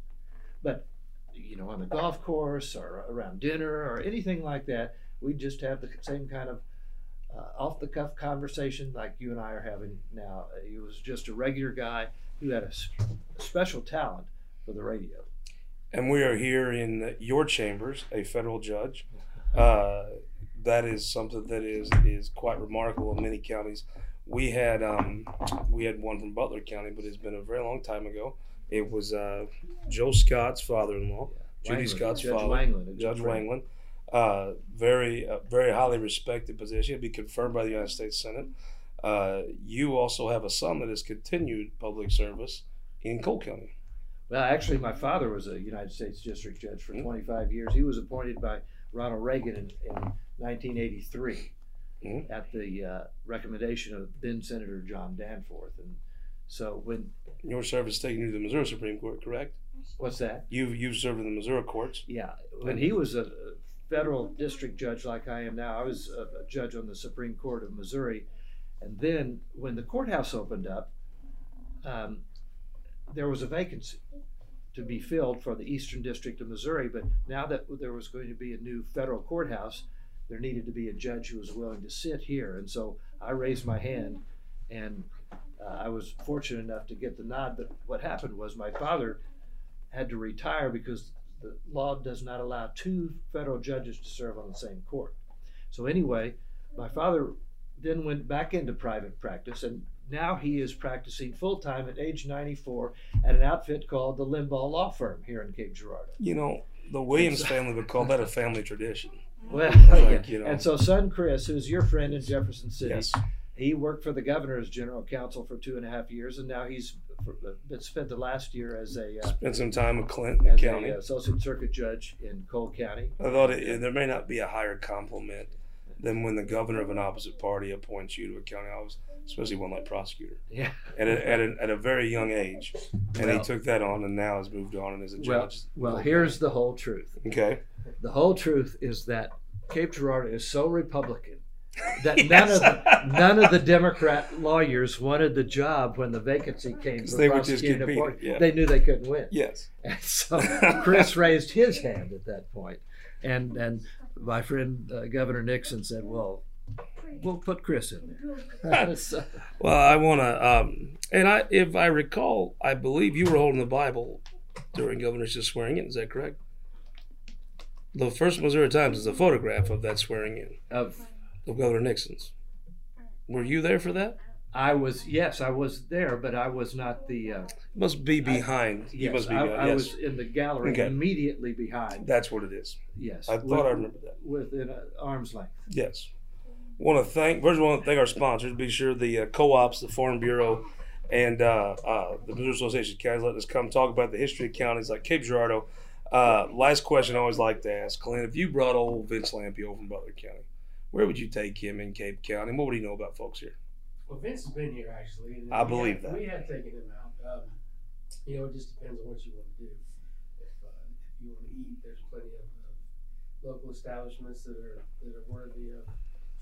But you know, on the golf course or around dinner or anything like that, we'd just have the same kind of uh, off the cuff conversation like you and I are having now. He was just a regular guy who had a special talent for the radio. and we are here in your chambers, a federal judge. Uh, that is something that is is quite remarkable in many counties. We had um, we had one from Butler County, but it's been a very long time ago It was uh, Joe Scott's father-in-law, Judy Wangelin, Scott's Judge father, Wangelin, Judge friend. Wangelin. Uh, very, uh, very highly respected position. Be confirmed by the United States Senate. Uh, you also have a son that has continued public service in Cole County. Well, actually, my father was a United States District Judge for Mhm. 25 years. He was appointed by Ronald Reagan in, in 1983 Mhm. at the uh, recommendation of then Senator John Danforth. And so when Your service taking you to the Missouri Supreme Court, correct? what's that? You've you've served in the Missouri courts. Yeah, when he was a federal district judge like I am now, I was a, a judge on the Supreme Court of Missouri. And then when the courthouse opened up, um, there was a vacancy to be filled for the Eastern District of Missouri. But now that there was going to be a new federal courthouse, there needed to be a judge who was willing to sit here. And so I raised my hand, and uh, I was fortunate enough to get the nod. But what happened was my father had to retire because the law does not allow two federal judges to serve on the same court. So anyway, my father then went back into private practice, and now he is practicing full time at age 94 at an outfit called the Limbaugh Law Firm here in Cape Girardeau. You know, the Williams family would call that a family tradition. Well, Like, yeah. you know. and so son Chris, who's your friend in Jefferson City, Yes. He worked for the governor's general counsel for two and a half years, and now he's for- uh, spent the last year as a uh, Spent some time with Clinton as County. a uh, associate circuit judge in Cole County. I thought it, there may not be a higher compliment than when the governor of an opposite party appoints you to a county office, especially one like prosecutor, Yeah. at a, at a, at a very young age. And Well- he took that on and now has moved on and is a Well, judge. well, here's the whole truth. Okay. The whole truth is that Cape Girardeau is so Republican that none of the, none of the Democrat lawyers wanted the job when the vacancy came. they would just get beat, yeah. They knew they couldn't win. Yes. And so Chris raised his hand at that point, and and my friend uh, Governor Nixon said, "Well, we'll put Chris in there." So- Well, I want to, um, and I, if I recall, I believe you were holding the Bible during Governor's swearing in. Is that correct? The first Missouri Times is a photograph of that swearing in of of Governor Nixon's. Were you there for that? I was yes, I was there, but I was not the. Uh, Must be behind. you yes, must be I, behind. I yes. was in the gallery Okay. immediately behind. That's what it is. Yes, I thought with- I remember that. within an arm's length. Yes. Want to thank first. Want to thank our sponsors. Be sure the uh, co-ops, the Farm Bureau, and uh, uh, the Missouri Association of Counties let us come talk about the history of counties like Cape Girardeau. Uh, last question I always like to ask, Clint, if you brought old Vince Lampe over from Butler County, where would you take him in Cape County? What would he know about folks here? Well, Vince has been here actually. I believe have- that. We have taken him out. Um, you know, it just depends on what you want to do. If, uh, if you want to eat, there's plenty of uh, local establishments that are that are worthy of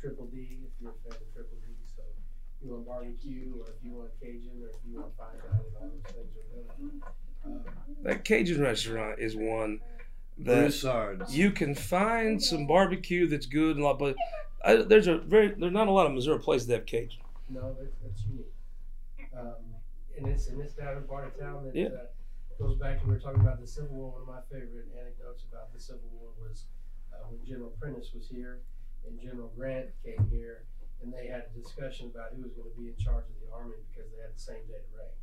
triple D. If you're a fan of triple D, so if you want barbecue, or if you want Cajun, or if you want fine dining, all those things are available. Um, That Cajun restaurant is one that Broussards. you can find some barbecue that's good and a lot, but I, there's a very there's not a lot of Missouri places that have Cajun. No, that, that's unique. Um, and it's in this down part of town that Yeah. uh, goes back to we were talking about the Civil War. One of my favorite anecdotes about the Civil War was uh, when General Prentiss was here and General Grant came here, and they had a discussion about who was going to be in charge of the army because they had the same date of rank.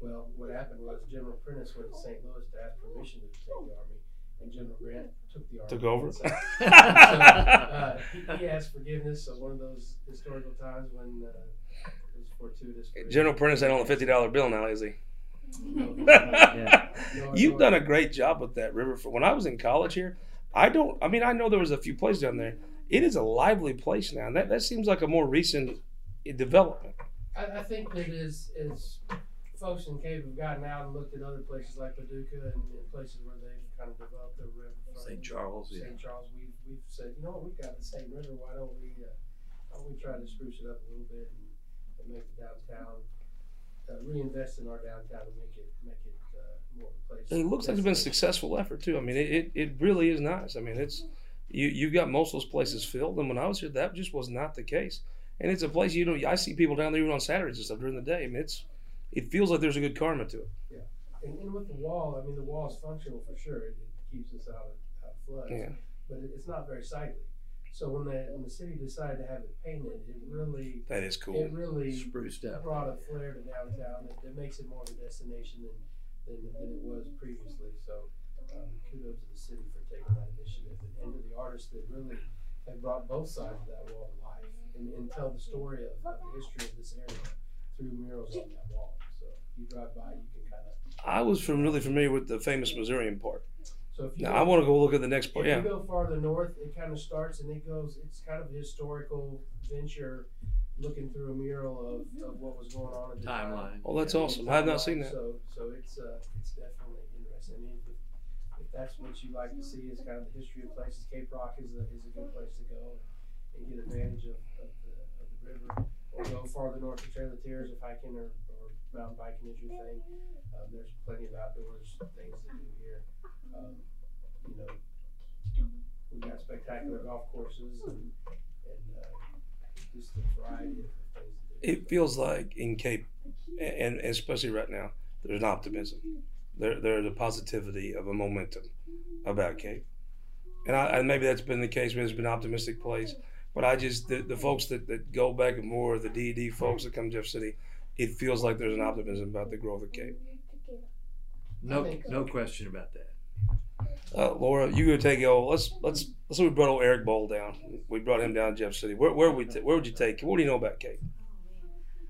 Well, what happened was General Prentiss went to St. Louis to ask permission to take the army, and General Grant took the army. Took over? So, so, uh, he, he asked forgiveness. So one of those historical times when uh, it was fortuitous. for. General Prentiss ain't on the fifty dollar bill now, is he? Yeah. No, You've no, done a great job with that river. For when I was in college here, I don't. I mean, I know there was a few places down there. It is a lively place now. And that that seems like a more recent development. I, I think that as as folks in Cape have gotten out and looked at other places like Paducah and, and places where they've kind of developed their river. St. Charles, yeah. St. Charles, we've, we've said, you know what, we've got the same river. Why don't we uh, why don't we try to spruce it up a little bit and, and make the downtown uh, reinvest in our downtown and make it make it uh, more of a place. And it looks like it's been a successful effort too. I mean, it, it, it really is nice. I mean, it's you you've got most of those places filled, and when I was here, that just was not the case. And it's a place you know I see people down there even on Saturdays and stuff during the day. I mean, it's it feels like there's a good karma to it. And, and with the wall, I mean, the wall is functional for sure. It, it keeps us out of, out of floods. Yeah. But it, it's not very sightly. So when the when the city decided to have it painted, it really That is cool. it really Spruced up. brought a flair to downtown. It, it makes it more of a destination than than, than it was previously. So um, kudos to the city for taking that initiative and, and to the artists that really have brought both sides of that wall to life and, and tell the story of, of the history of this area through murals on that wall. So if you drive by, you can kind of. I was from really familiar with the famous Missourian part. So if you Now go- I want to go look at the next part. If part. you Yeah. go farther north, it kind of starts and it goes. It's kind of a historical venture, looking through a mural of, of what was going on at the time. Timeline. Oh, that's Yeah, awesome. I have not seen that. So, so it's uh, it's definitely interesting. I mean, if, if that's what you like to see, is kind of the history of places. Cape Rock is a is a good place to go and get advantage of, of the of the river, or go farther north to Trail of Tears if hiking or, or mountain biking is your thing. Um, there's plenty of outdoors things to do here. Um, you know, we got spectacular golf courses and and uh, just a variety of things to do. It feels like in Cape, and, and especially right now, there's an optimism. There, there's a positivity of a momentum about Cape, and, I, and maybe that's been the case. Maybe it's been an optimistic place, but I just the, the folks that, that go back and more the DED folks that come to Jeff City, it feels like there's an optimism about the growth of Cape. No, no question about that. Uh, Laura, you gonna take oh let's let's let's say we brought old Eric Bohl down. We brought him down to Jeff City. Where where would we ta- where would you take? What do you know about Cape?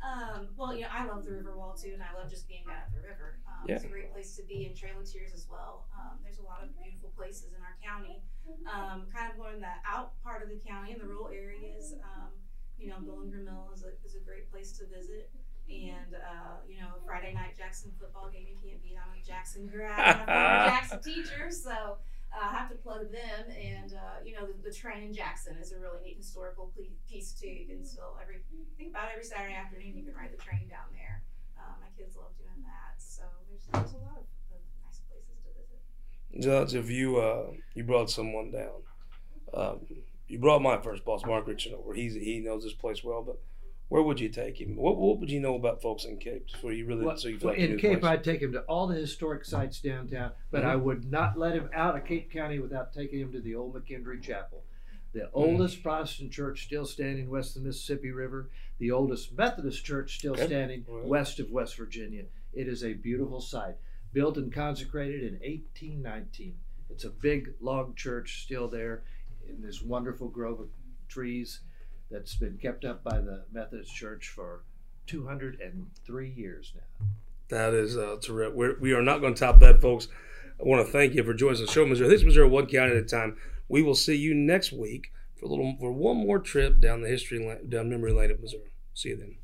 Oh. Um, well, you know, I love the river wall too, and I love just being down at the river. Um, It's a great place to be, and Trail of Tears as well. Um, there's a lot of beautiful places in our county. Um, kind of going the out part of the county in the rural areas. Um, you know, Bollinger Mill is a, is a great place to visit. And uh, you know, Friday night Jackson football game you can't beat. I'm a Jackson grad, I'm a Jackson teacher, so uh, I have to plug them. And uh, you know, the, the train in Jackson is a really neat historical piece too. You can still every think about every Saturday afternoon you can ride the train down there. Uh, my kids love doing that, so there's, there's a lot of, of nice places to visit. Judge, if you uh you brought someone down, um, you brought my first boss, Mark Richard, over. He's he knows this place well, but where would you take him? What what would you know about folks in Cape so you really Well, so you well, like in Cape, place? I'd take him to all the historic sites downtown, but I mm-hmm. would not let him out of Cape County without taking him to the old McKendree Chapel, the mm-hmm. oldest Protestant church still standing west of the Mississippi River, the oldest Methodist church still Okay. standing right. west of West Virginia. It is a beautiful site, built and consecrated in 1819. It's a big log church still there in this wonderful grove of trees that's been kept up by the Methodist Church for 203 years now. That is uh, terrific. We're, we are not going to top that, folks. I want to thank you for joining us show, Missouri. This is Missouri one county at a time. We will see you next week for a little for one more trip down the history down memory lane of Missouri. See you then.